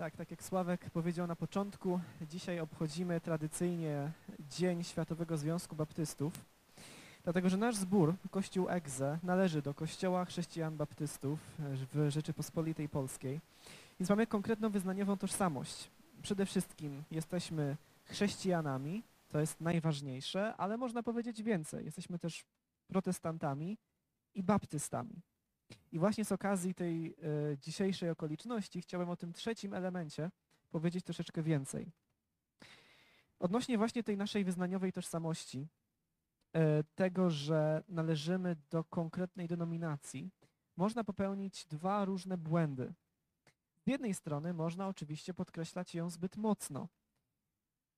Tak, tak jak Sławek powiedział na początku, dzisiaj obchodzimy tradycyjnie Dzień Światowego Związku Baptystów, dlatego że nasz zbór, Kościół Egze, należy do Kościoła Chrześcijan Baptystów w Rzeczypospolitej Polskiej, więc mamy konkretną wyznaniową tożsamość. Przede wszystkim jesteśmy chrześcijanami, to jest najważniejsze, ale można powiedzieć więcej. Jesteśmy też protestantami i baptystami. I właśnie z okazji tej e, dzisiejszej okoliczności chciałem o tym trzecim elemencie powiedzieć troszeczkę więcej. Odnośnie właśnie tej naszej wyznaniowej tożsamości, e, tego, że należymy do konkretnej denominacji, można popełnić dwa różne błędy. Z jednej strony można oczywiście podkreślać ją zbyt mocno.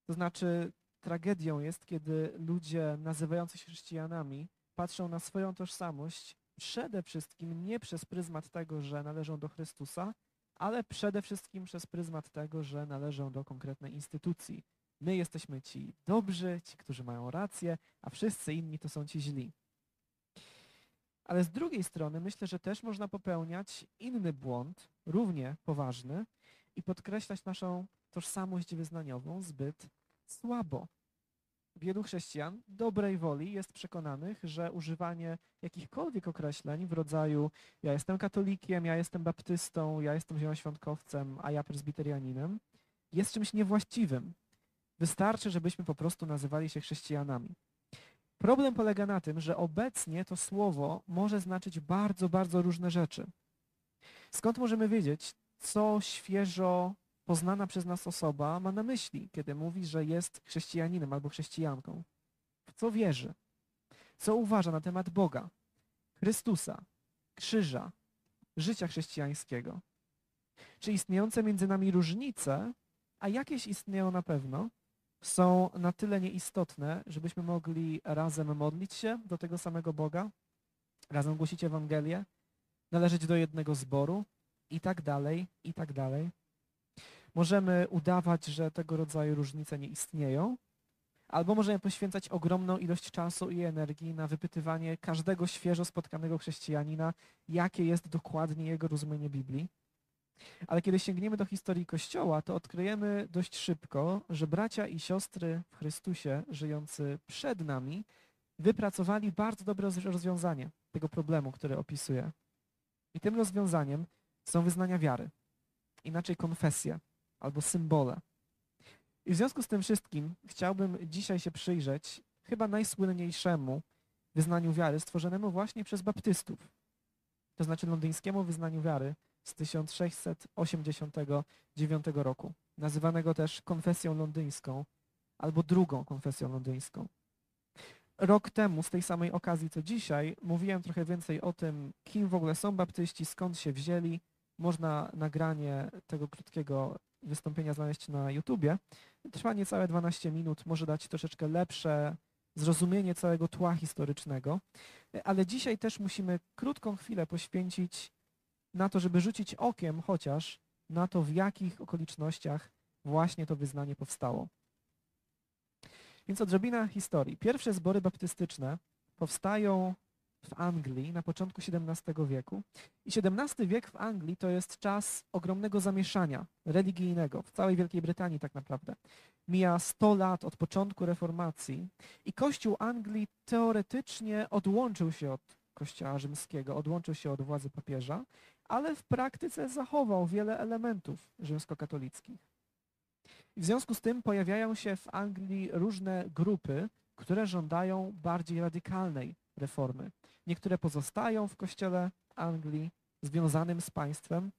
To znaczy, tragedią jest, kiedy ludzie nazywający się chrześcijanami patrzą na swoją tożsamość przede wszystkim nie przez pryzmat tego, że należą do Chrystusa, ale przede wszystkim przez pryzmat tego, że należą do konkretnej instytucji. My jesteśmy ci dobrzy, ci, którzy mają rację, a wszyscy inni to są ci źli. Ale z drugiej strony myślę, że też można popełniać inny błąd, równie poważny, i podkreślać naszą tożsamość wyznaniową zbyt słabo. Wielu chrześcijan dobrej woli jest przekonanych, że używanie jakichkolwiek określeń w rodzaju ja jestem katolikiem, ja jestem baptystą, ja jestem zielonoświątkowcem, a ja prezbiterianinem jest czymś niewłaściwym. Wystarczy, żebyśmy po prostu nazywali się chrześcijanami. Problem polega na tym, że obecnie to słowo może znaczyć bardzo, bardzo różne rzeczy. Skąd możemy wiedzieć, co świeżo poznana przez nas osoba ma na myśli, kiedy mówi, że jest chrześcijaninem albo chrześcijanką? W co wierzy? Co uważa na temat Boga, Chrystusa, krzyża, życia chrześcijańskiego? Czy istniejące między nami różnice, a jakieś istnieją na pewno, są na tyle nieistotne, żebyśmy mogli razem modlić się do tego samego Boga, razem głosić Ewangelię, należeć do jednego zboru i tak dalej, i tak dalej. Możemy udawać, że tego rodzaju różnice nie istnieją, albo możemy poświęcać ogromną ilość czasu i energii na wypytywanie każdego świeżo spotkanego chrześcijanina, jakie jest dokładnie jego rozumienie Biblii. Ale kiedy sięgniemy do historii Kościoła, to odkryjemy dość szybko, że bracia i siostry w Chrystusie żyjący przed nami wypracowali bardzo dobre rozwiązanie tego problemu, który opisuję. I tym rozwiązaniem są wyznania wiary, inaczej konfesje albo symbole. I w związku z tym wszystkim chciałbym dzisiaj się przyjrzeć chyba najsłynniejszemu wyznaniu wiary stworzonemu właśnie przez baptystów, to znaczy londyńskiemu wyznaniu wiary z 1689 roku, nazywanego też konfesją londyńską albo drugą konfesją londyńską. Rok temu, z tej samej okazji co dzisiaj, mówiłem trochę więcej o tym, kim w ogóle są baptyści, skąd się wzięli. Można nagranie tego krótkiego wystąpienia znaleźć na YouTubie. Trwa niecałe 12 minut, może dać troszeczkę lepsze zrozumienie całego tła historycznego, ale dzisiaj też musimy krótką chwilę poświęcić na to, żeby rzucić okiem chociaż na to, w jakich okolicznościach właśnie to wyznanie powstało. Więc odrobina historii. Pierwsze zbory baptystyczne powstają w Anglii na początku XVII wieku. I XVII wiek w Anglii to jest czas ogromnego zamieszania religijnego w całej Wielkiej Brytanii tak naprawdę. Mija 100 lat od początku reformacji i Kościół Anglii teoretycznie odłączył się od Kościoła rzymskiego, odłączył się od władzy papieża, ale w praktyce zachował wiele elementów rzymskokatolickich. I w związku z tym pojawiają się w Anglii różne grupy, które żądają bardziej radykalnej reformy. Niektóre pozostają w kościele Anglii związanym z państwem,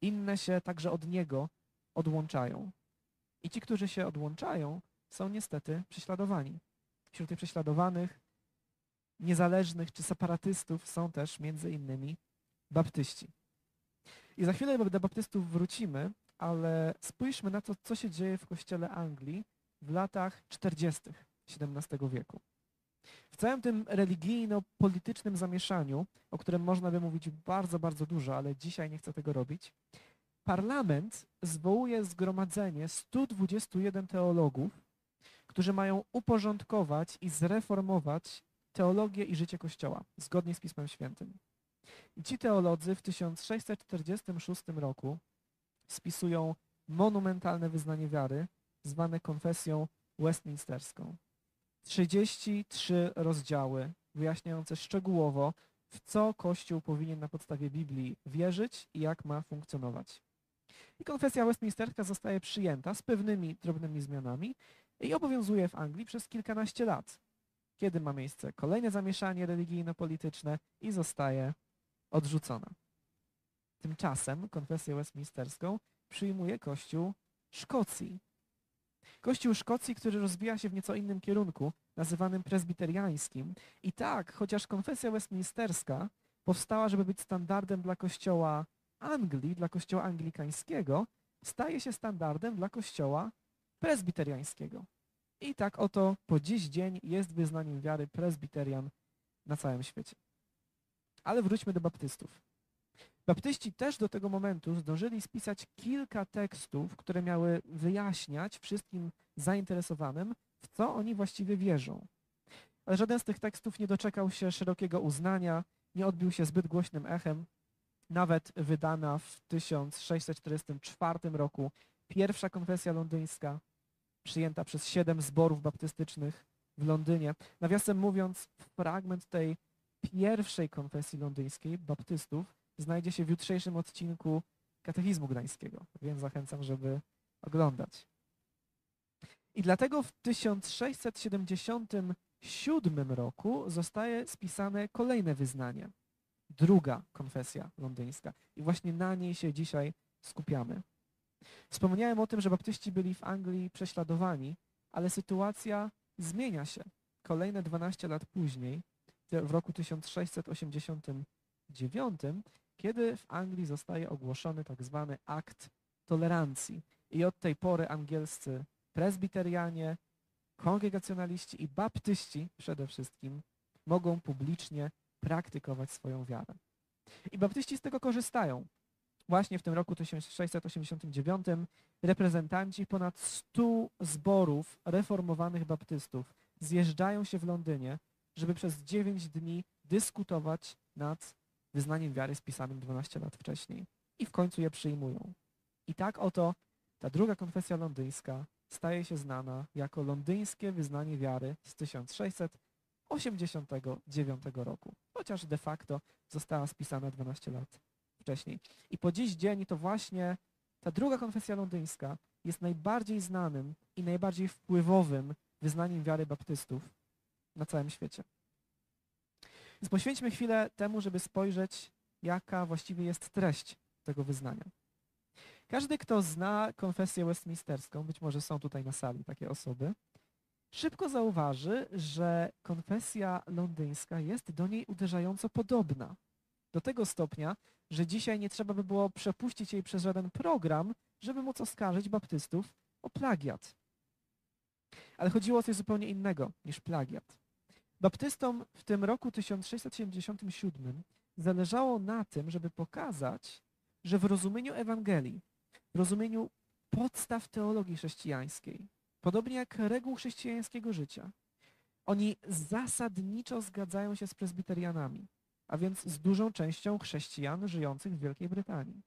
inne się także od niego odłączają. I ci, którzy się odłączają, są niestety prześladowani. Wśród tych prześladowanych, niezależnych czy separatystów są też między innymi baptyści. I za chwilę do baptystów wrócimy, ale spójrzmy na to, co się dzieje w kościele Anglii w latach 40. XVII wieku. W całym tym religijno-politycznym zamieszaniu, o którym można by mówić bardzo, bardzo dużo, ale dzisiaj nie chcę tego robić, parlament zwołuje zgromadzenie 121 teologów, którzy mają uporządkować i zreformować teologię i życie Kościoła, zgodnie z Pismem Świętym. I ci teolodzy w 1646 roku spisują monumentalne wyznanie wiary, zwane konfesją westminsterską. 33 rozdziały wyjaśniające szczegółowo, w co Kościół powinien na podstawie Biblii wierzyć i jak ma funkcjonować. I konfesja westminsterska zostaje przyjęta z pewnymi drobnymi zmianami i obowiązuje w Anglii przez kilkanaście lat, kiedy ma miejsce kolejne zamieszanie religijno-polityczne i zostaje odrzucona. Tymczasem konfesję westminsterską przyjmuje Kościół Szkocji. Kościół Szkocji, który rozwija się w nieco innym kierunku, nazywanym prezbiteriańskim. I tak, chociaż konfesja westminsterska powstała, żeby być standardem dla Kościoła Anglii, dla Kościoła anglikańskiego, staje się standardem dla Kościoła prezbiteriańskiego. I tak oto po dziś dzień jest wyznaniem wiary prezbiterian na całym świecie. Ale wróćmy do baptystów. Baptyści też do tego momentu zdążyli spisać kilka tekstów, które miały wyjaśniać wszystkim zainteresowanym, w co oni właściwie wierzą. Ale żaden z tych tekstów nie doczekał się szerokiego uznania, nie odbił się zbyt głośnym echem. Nawet wydana w 1644 roku pierwsza konfesja londyńska, przyjęta przez siedem zborów baptystycznych w Londynie. Nawiasem mówiąc, fragment tej pierwszej konfesji londyńskiej baptystów znajdzie się w jutrzejszym odcinku Katechizmu Gdańskiego, więc zachęcam, żeby oglądać. I dlatego w 1677 roku zostaje spisane kolejne wyznanie, druga konfesja londyńska. I właśnie na niej się dzisiaj skupiamy. Wspomniałem o tym, że baptyści byli w Anglii prześladowani, ale sytuacja zmienia się. Kolejne 12 lat później, w roku 1689, kiedy w Anglii zostaje ogłoszony tak zwany akt tolerancji. I od tej pory angielscy prezbiterianie, kongregacjonaliści i baptyści przede wszystkim mogą publicznie praktykować swoją wiarę. I baptyści z tego korzystają. Właśnie w tym roku 1689 reprezentanci ponad 100 zborów reformowanych baptystów zjeżdżają się w Londynie, żeby przez 9 dni dyskutować nad wyznaniem wiary spisanym 12 lat wcześniej. I w końcu je przyjmują. I tak oto ta druga konfesja londyńska staje się znana jako londyńskie wyznanie wiary z 1689 roku, chociaż de facto została spisana 12 lat wcześniej. I po dziś dzień to właśnie ta druga konfesja londyńska jest najbardziej znanym i najbardziej wpływowym wyznaniem wiary baptystów na całym świecie. Więc poświęćmy chwilę temu, żeby spojrzeć, jaka właściwie jest treść tego wyznania. Każdy, kto zna konfesję westminsterską, być może są tutaj na sali takie osoby, szybko zauważy, że konfesja londyńska jest do niej uderzająco podobna. Do tego stopnia, że dzisiaj nie trzeba by było przepuścić jej przez żaden program, żeby móc oskarżyć baptystów o plagiat. Ale chodziło o coś zupełnie innego niż plagiat. Baptystom w tym roku 1677 zależało na tym, żeby pokazać, że w rozumieniu Ewangelii, w rozumieniu podstaw teologii chrześcijańskiej, podobnie jak reguł chrześcijańskiego życia, oni zasadniczo zgadzają się z prezbiterianami, a więc z dużą częścią chrześcijan żyjących w Wielkiej Brytanii.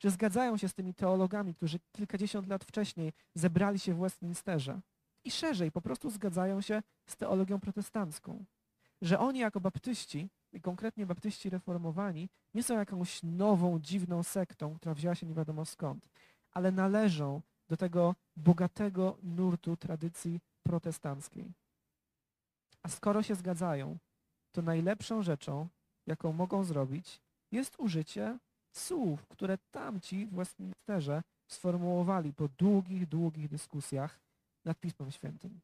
Że zgadzają się z tymi teologami, którzy kilkadziesiąt lat wcześniej zebrali się w Westminsterze i szerzej po prostu zgadzają się z teologią protestancką. Że oni jako baptyści, i konkretnie baptyści reformowani, nie są jakąś nową, dziwną sektą, która wzięła się nie wiadomo skąd, ale należą do tego bogatego nurtu tradycji protestanckiej. A skoro się zgadzają, to najlepszą rzeczą, jaką mogą zrobić, jest użycie słów, które tamci w Westminsterze sformułowali po długich, długich dyskusjach nad Pismem Świętym.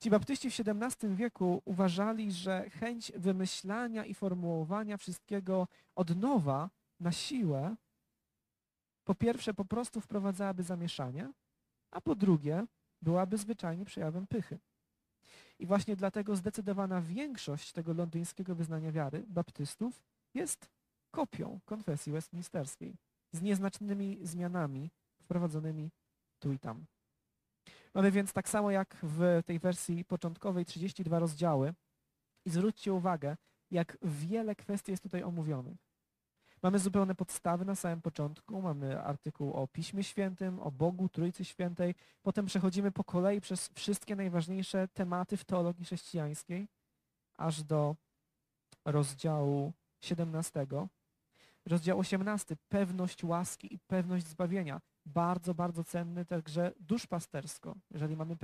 Ci baptyści w XVII wieku uważali, że chęć wymyślania i formułowania wszystkiego od nowa na siłę po pierwsze po prostu wprowadzałaby zamieszanie, a po drugie byłaby zwyczajnie przejawem pychy. I właśnie dlatego zdecydowana większość tego londyńskiego wyznania wiary, baptystów, jest kopią konfesji westminsterskiej z nieznacznymi zmianami wprowadzonymi tu i tam. Mamy więc tak samo jak w tej wersji początkowej 32 rozdziały i zwróćcie uwagę, jak wiele kwestii jest tutaj omówionych. Mamy zupełne podstawy na samym początku, mamy artykuł o Piśmie Świętym, o Bogu, Trójcy Świętej, potem przechodzimy po kolei przez wszystkie najważniejsze tematy w teologii chrześcijańskiej, aż do rozdziału 17. Rozdział 18, pewność łaski i pewność zbawienia. Bardzo, bardzo cenny także duszpastersko. Jeżeli mamy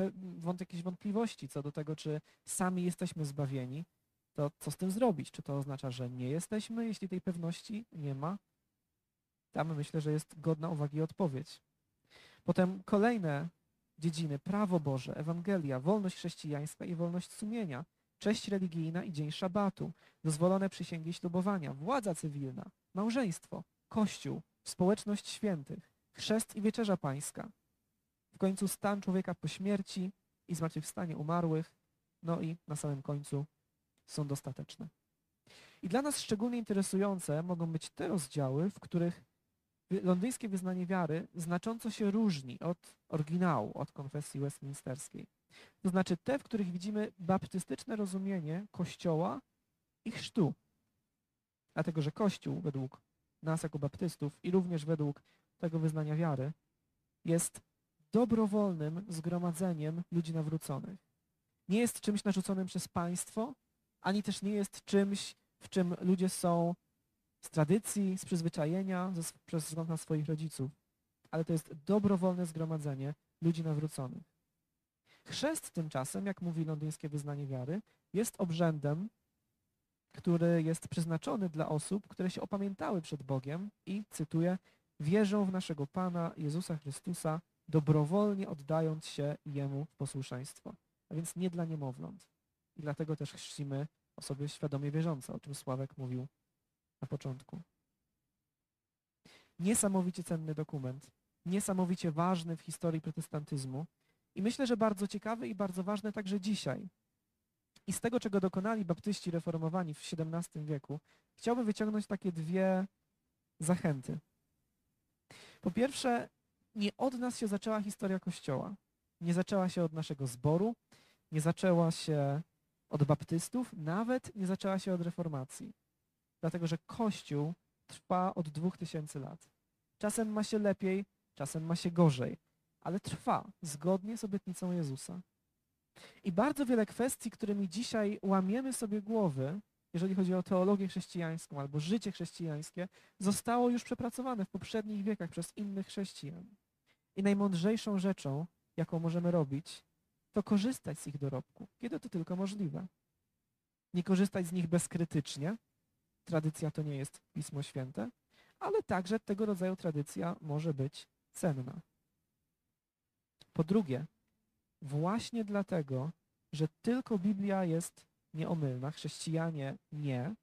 jakieś wątpliwości co do tego, czy sami jesteśmy zbawieni, to co z tym zrobić? Czy to oznacza, że nie jesteśmy, jeśli tej pewności nie ma? Tam myślę, że jest godna uwagi odpowiedź. Potem kolejne dziedziny, prawo Boże, Ewangelia, wolność chrześcijańska i wolność sumienia, cześć religijna i dzień szabatu, dozwolone przysięgi ślubowania, władza cywilna, małżeństwo, kościół, społeczność świętych, chrzest i wieczerza pańska. W końcu stan człowieka po śmierci i zmartwychwstanie umarłych, no i na samym końcu są dostateczne. I dla nas szczególnie interesujące mogą być te rozdziały, w których londyńskie wyznanie wiary znacząco się różni od oryginału, od konfesji westminsterskiej. To znaczy te, w których widzimy baptystyczne rozumienie Kościoła i chrztu. Dlatego, że Kościół według nas jako baptystów i również według tego wyznania wiary jest dobrowolnym zgromadzeniem ludzi nawróconych. Nie jest czymś narzuconym przez państwo, ani też nie jest czymś, w czym ludzie są z tradycji, z przyzwyczajenia, ze, przez wzgląd na swoich rodziców, ale to jest dobrowolne zgromadzenie ludzi nawróconych. Chrzest tymczasem, jak mówi londyńskie wyznanie wiary, jest obrzędem, który jest przeznaczony dla osób, które się opamiętały przed Bogiem i, cytuję, wierzą w naszego Pana Jezusa Chrystusa, dobrowolnie oddając się Jemu w posłuszeństwo. A więc nie dla niemowląt. I dlatego też chrzcimy osoby świadomie wierzące, o czym Sławek mówił na początku. Niesamowicie cenny dokument, niesamowicie ważny w historii protestantyzmu i myślę, że bardzo ciekawy i bardzo ważny także dzisiaj. I z tego, czego dokonali baptyści reformowani w XVII wieku, chciałbym wyciągnąć takie dwie zachęty. Po pierwsze, nie od nas się zaczęła historia Kościoła. Nie zaczęła się od naszego zboru, nie zaczęła się od baptystów, nawet nie zaczęła się od reformacji. Dlatego, że Kościół trwa od dwóch tysięcy lat. Czasem ma się lepiej, czasem ma się gorzej, ale trwa zgodnie z obietnicą Jezusa. I bardzo wiele kwestii, którymi dzisiaj łamiemy sobie głowy, jeżeli chodzi o teologię chrześcijańską albo życie chrześcijańskie, zostało już przepracowane w poprzednich wiekach przez innych chrześcijan. I najmądrzejszą rzeczą, jaką możemy robić, to korzystać z ich dorobku, kiedy to tylko możliwe. Nie korzystać z nich bezkrytycznie. Tradycja to nie jest Pismo Święte, ale także tego rodzaju tradycja może być cenna. Po drugie, właśnie dlatego, że tylko Biblia jest nieomylna, chrześcijanie nie,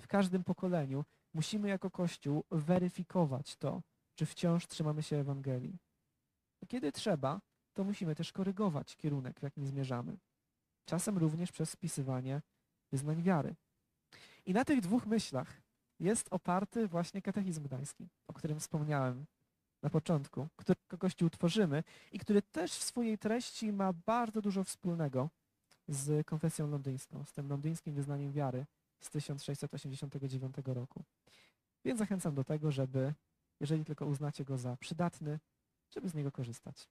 w każdym pokoleniu musimy jako Kościół weryfikować to, czy wciąż trzymamy się Ewangelii. Kiedy trzeba, to musimy też korygować kierunek, w jakim zmierzamy. Czasem również przez spisywanie wyznań wiary. I na tych dwóch myślach jest oparty właśnie katechizm gdański, o którym wspomniałem na początku, który jako Kościół tworzymy i który też w swojej treści ma bardzo dużo wspólnego z konfesją londyńską, z tym londyńskim wyznaniem wiary z 1689 roku. Więc zachęcam do tego, żeby, jeżeli tylko uznacie go za przydatny, żeby z niego korzystać.